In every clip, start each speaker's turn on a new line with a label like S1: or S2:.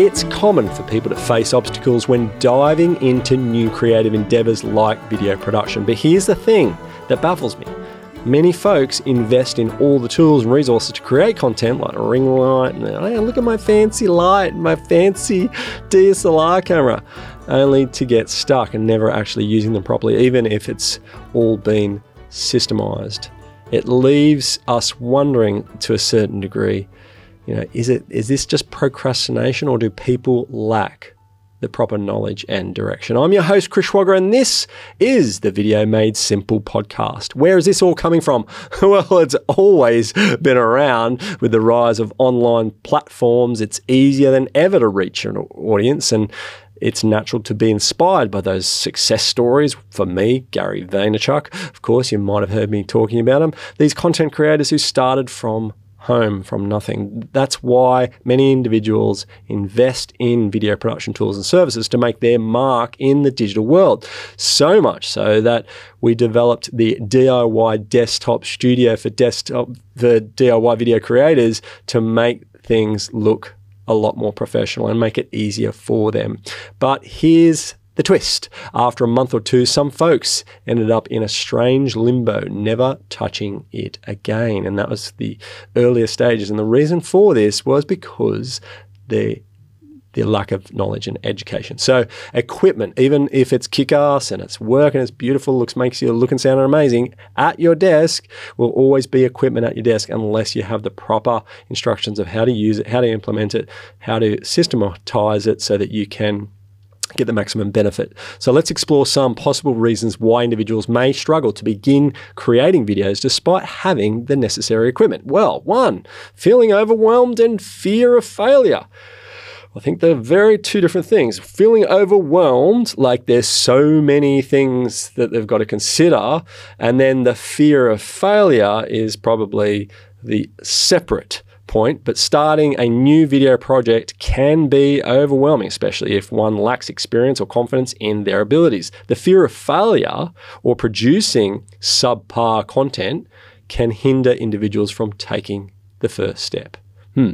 S1: It's common for people to face obstacles when diving into new creative endeavors like video production. But here's the thing that baffles me. Many folks invest in all the tools and resources to create content like a ring light and oh, hey, look at my fancy light, my fancy DSLR camera, only to get stuck and never actually using them properly, even if it's all been systemized. It leaves us wondering to a certain degree you know, is it is this just procrastination or do people lack the proper knowledge and direction? I'm your host, Chris Schwager, and this is the Video Made Simple podcast. Where is this all coming from? well, it's always been around with the rise of online platforms. It's easier than ever to reach an audience and it's natural to be inspired by those success stories. For me, Gary Vaynerchuk, of course, you might have heard me talking about him. These content creators who started from home from nothing. That's why many individuals invest in video production tools and services to make their mark in the digital world. So much so that we developed the DIY desktop studio for desktop for DIY video creators to make things look a lot more professional and make it easier for them. But here's the twist after a month or two, some folks ended up in a strange limbo, never touching it again. And that was the earlier stages. And the reason for this was because the the lack of knowledge and education. So equipment, even if it's kick-ass and it's work and it's beautiful, looks makes you look and sound amazing, at your desk will always be equipment at your desk unless you have the proper instructions of how to use it, how to implement it, how to systematize it so that you can get the maximum benefit. So let's explore some possible reasons why individuals may struggle to begin creating videos despite having the necessary equipment. Well, one, feeling overwhelmed and fear of failure. I think they're very two different things. Feeling overwhelmed, like there's so many things that they've got to consider, and then the fear of failure is probably the separate point, but starting a new video project can be overwhelming, especially if one lacks experience or confidence in their abilities. The fear of failure or producing subpar content can hinder individuals from taking the first step. Hmm.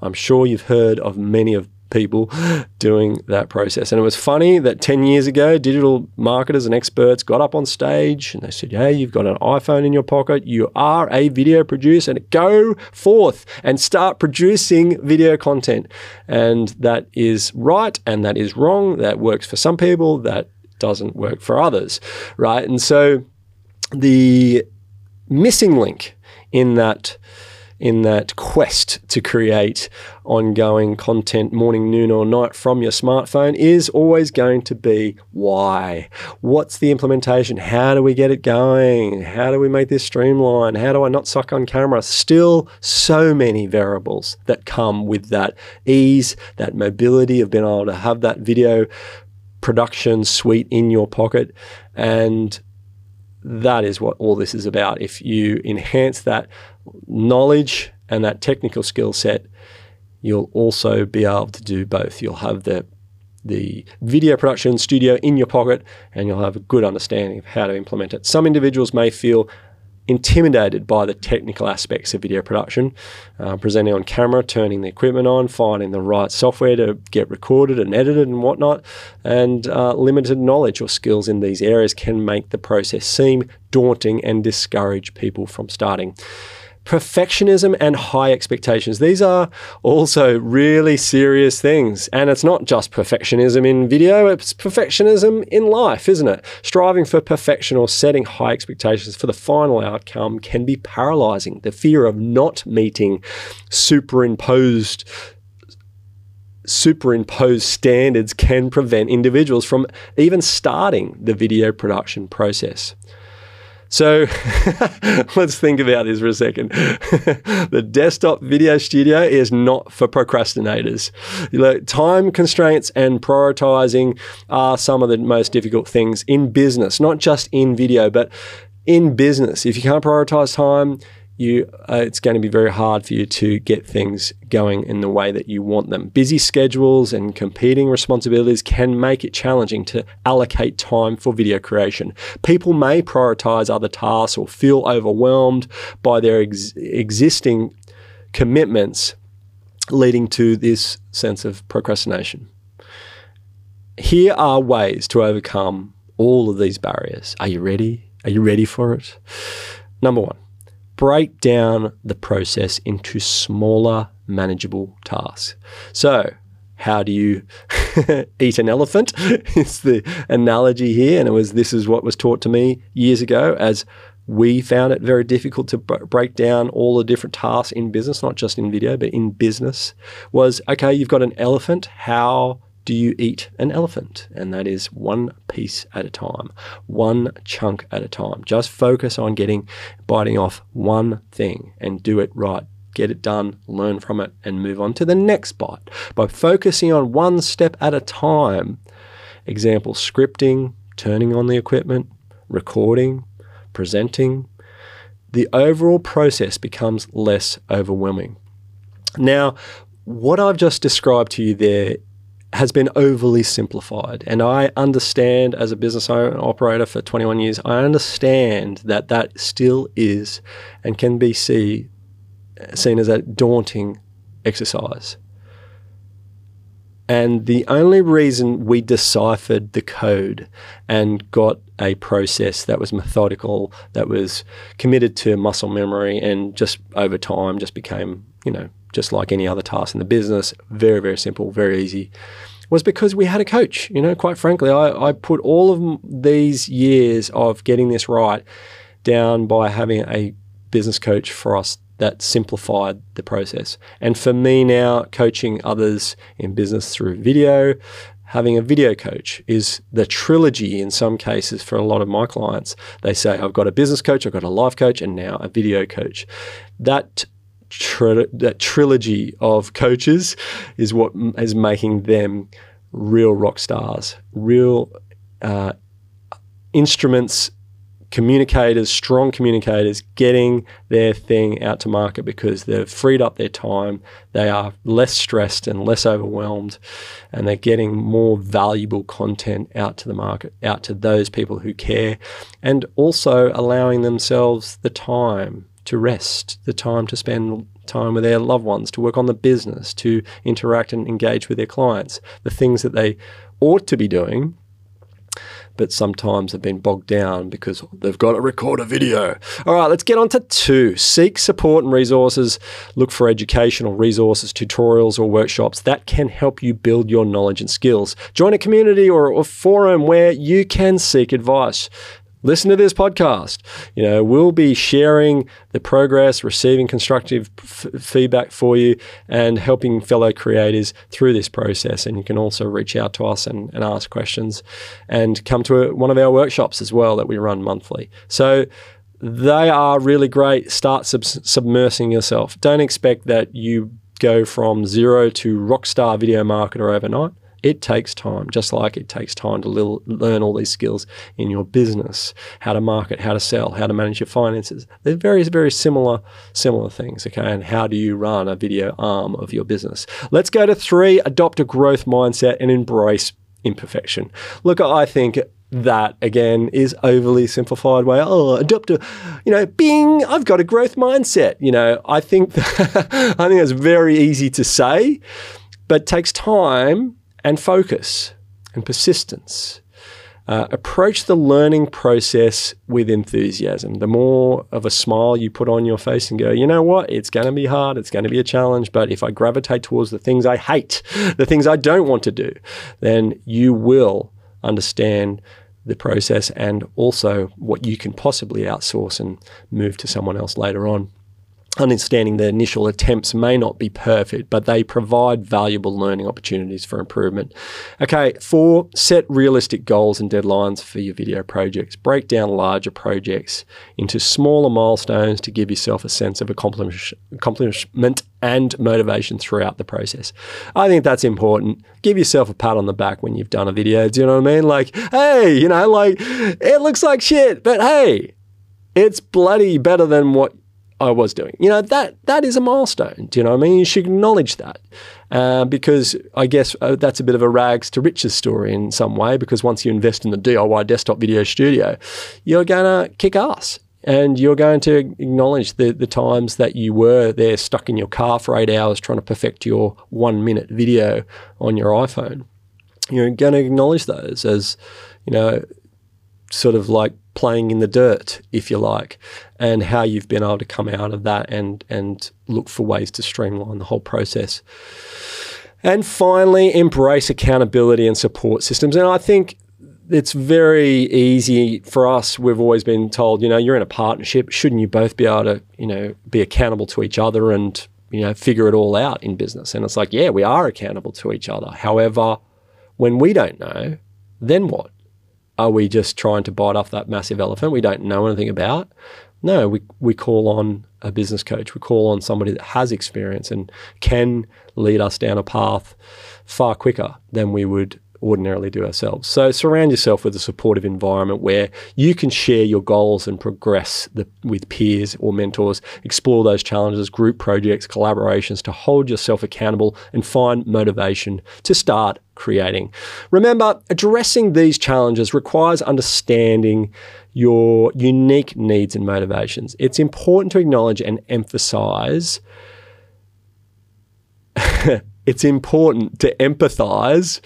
S1: I'm sure you've heard of many of people doing that process. And it was funny that 10 years ago, digital marketers and experts got up on stage and they said, Hey, you've got an iPhone in your pocket. You are a video producer and go forth and start producing video content. And that is right and that is wrong. That works for some people, that doesn't work for others, right? And so the missing link in that in that quest to create ongoing content morning, noon, or night from your smartphone is always going to be why? What's the implementation? How do we get it going? How do we make this streamline? How do I not suck on camera? Still, so many variables that come with that ease, that mobility of being able to have that video production suite in your pocket. And that is what all this is about. If you enhance that knowledge and that technical skill set, you'll also be able to do both. You'll have the the video production studio in your pocket and you'll have a good understanding of how to implement it. Some individuals may feel intimidated by the technical aspects of video production, uh, presenting on camera, turning the equipment on, finding the right software to get recorded and edited and whatnot, and uh, limited knowledge or skills in these areas can make the process seem daunting and discourage people from starting perfectionism and high expectations. These are also really serious things. And it's not just perfectionism in video, it's perfectionism in life, isn't it? Striving for perfection or setting high expectations for the final outcome can be paralyzing. The fear of not meeting superimposed superimposed standards can prevent individuals from even starting the video production process. So let's think about this for a second. the desktop video studio is not for procrastinators. Know, time constraints and prioritizing are some of the most difficult things in business, not just in video, but in business. If you can't prioritize time, you uh, it's going to be very hard for you to get things going in the way that you want them. Busy schedules and competing responsibilities can make it challenging to allocate time for video creation. People may prioritize other tasks or feel overwhelmed by their ex- existing commitments leading to this sense of procrastination. Here are ways to overcome all of these barriers. Are you ready? Are you ready for it? Number one, break down the process into smaller, manageable tasks. So, how do you eat an elephant? it's the analogy here, and it was this is what was taught to me years ago as we found it very difficult to b- break down all the different tasks in business, not just in video, but in business. Was okay, you've got an elephant. How do you eat an elephant? And that is one piece at a time, one chunk at a time. Just focus on getting, biting off one thing and do it right. Get it done, learn from it, and move on to the next bite. By focusing on one step at a time, example scripting, turning on the equipment, recording, presenting, the overall process becomes less overwhelming. Now, what I've just described to you there has been overly simplified. And I understand as a business owner operator for 21 years, I understand that that still is and can be see, seen as a daunting exercise. And the only reason we deciphered the code and got a process that was methodical, that was committed to muscle memory, and just over time just became, you know, just like any other task in the business, very, very simple, very easy, was because we had a coach. You know, quite frankly, I, I put all of these years of getting this right down by having a business coach for us that simplified the process. And for me now, coaching others in business through video, having a video coach is the trilogy in some cases for a lot of my clients. They say, I've got a business coach, I've got a life coach, and now a video coach. That tri- that trilogy of coaches is what is making them real rock stars, real uh, instruments, communicators, strong communicators, getting their thing out to market because they've freed up their time. They are less stressed and less overwhelmed, and they're getting more valuable content out to the market, out to those people who care, and also allowing themselves the time to rest, the time to spend time with their loved ones, to work on the business, to interact and engage with their clients, the things that they ought to be doing, but sometimes have been bogged down because they've got to record a video. All right, let's get on to two. Seek support and resources. Look for educational resources, tutorials, or workshops that can help you build your knowledge and skills. Join a community or a forum where you can seek advice listen to this podcast. You know, we'll be sharing the progress, receiving constructive f- feedback for you, and helping fellow creators through this process. And you can also reach out to us and, and ask questions and come to a, one of our workshops as well that we run monthly. So, they are really great. Start sub- submersing yourself. Don't expect that you go from zero to rock star video marketer overnight it takes time, just like it takes time to l- learn all these skills in your business, how to market, how to sell, how to manage your finances. They're very, very similar, similar things. Okay, and how do you run a video arm of your business? Let's go to three: adopt a growth mindset and embrace imperfection. Look, I think that again is overly simplified way. Oh, adopt a, you know, bing, I've got a growth mindset. You know, I think that, I think it's very easy to say, but takes time and focus and persistence. Uh, approach the learning process with enthusiasm. The more of a smile you put on your face and go, you know what, it's going to be hard, it's going to be a challenge, but if I gravitate towards the things I hate, the things I don't want to do, then you will understand the process and also what you can possibly outsource and move to someone else later on understanding the initial attempts may not be perfect, but they provide valuable learning opportunities for improvement. Okay, four, set realistic goals and deadlines for your video projects. Break down larger projects into smaller milestones to give yourself a sense of accomplishment and motivation throughout the process. I think that's important. Give yourself a pat on the back when you've done a video. Do you know what I mean? Like, hey, you know, like it looks like shit, but hey, it's bloody better than what I was doing. You know, that that is a milestone. Do you know what I mean? You should acknowledge that. Uh, because I guess uh, that's a bit of a rags to riches story in some way. Because once you invest in the DIY desktop video studio, you're going to kick ass. And you're going to acknowledge the, the times that you were there stuck in your car for eight hours trying to perfect your one minute video on your iPhone. You're going to acknowledge those as, you know, sort of like playing in the dirt, if you like, and how you've been able to come out of that and and look for ways to streamline the whole process. And finally, embrace accountability and support systems. And I think it's very easy for us. We've always been told, you know, you're in a partnership. Shouldn't you both be able to, you know, be accountable to each other and, you know, figure it all out in business? And it's like, yeah, we are accountable to each other. However, when we don't know, then what? Are we just trying to bite off that massive elephant we don't know anything about? No, we, we call on a business coach. We call on somebody that has experience and can lead us down a path far quicker than we would ordinarily do ourselves. So surround yourself with a supportive environment where you can share your goals and progress the, with peers or mentors, explore those challenges, group projects, collaborations to hold yourself accountable and find motivation to start creating. Remember, addressing these challenges requires understanding your unique needs and motivations. It's important to acknowledge and emphasize it's important to empathize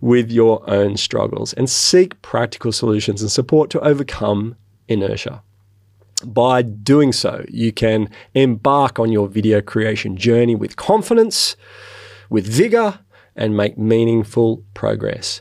S1: with your own struggles and seek practical solutions and support to overcome inertia. By doing so, you can embark on your video creation journey with confidence, with vigor, and make meaningful progress.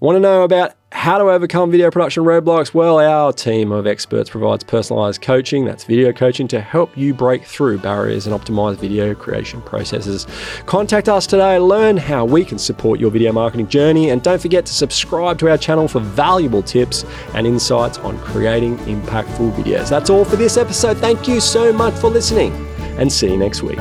S1: Want to know about how to overcome video production roadblocks? Well, our team of experts provides personalized coaching, that's video coaching, to help you break through barriers and optimize video creation processes. Contact us today, learn how we can support your video marketing journey, and don't forget to subscribe to our channel for valuable tips and insights on creating impactful videos. That's all for this episode. Thank you so much for listening, and see you next week.